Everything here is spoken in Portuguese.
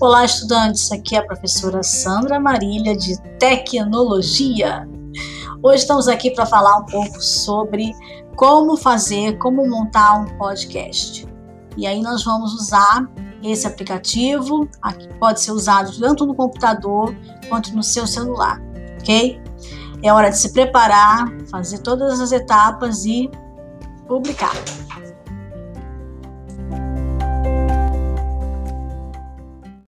Olá, estudantes! Aqui é a professora Sandra Marília de Tecnologia. Hoje estamos aqui para falar um pouco sobre como fazer, como montar um podcast. E aí nós vamos usar esse aplicativo, aqui pode ser usado tanto no computador quanto no seu celular, ok? É hora de se preparar, fazer todas as etapas e publicar.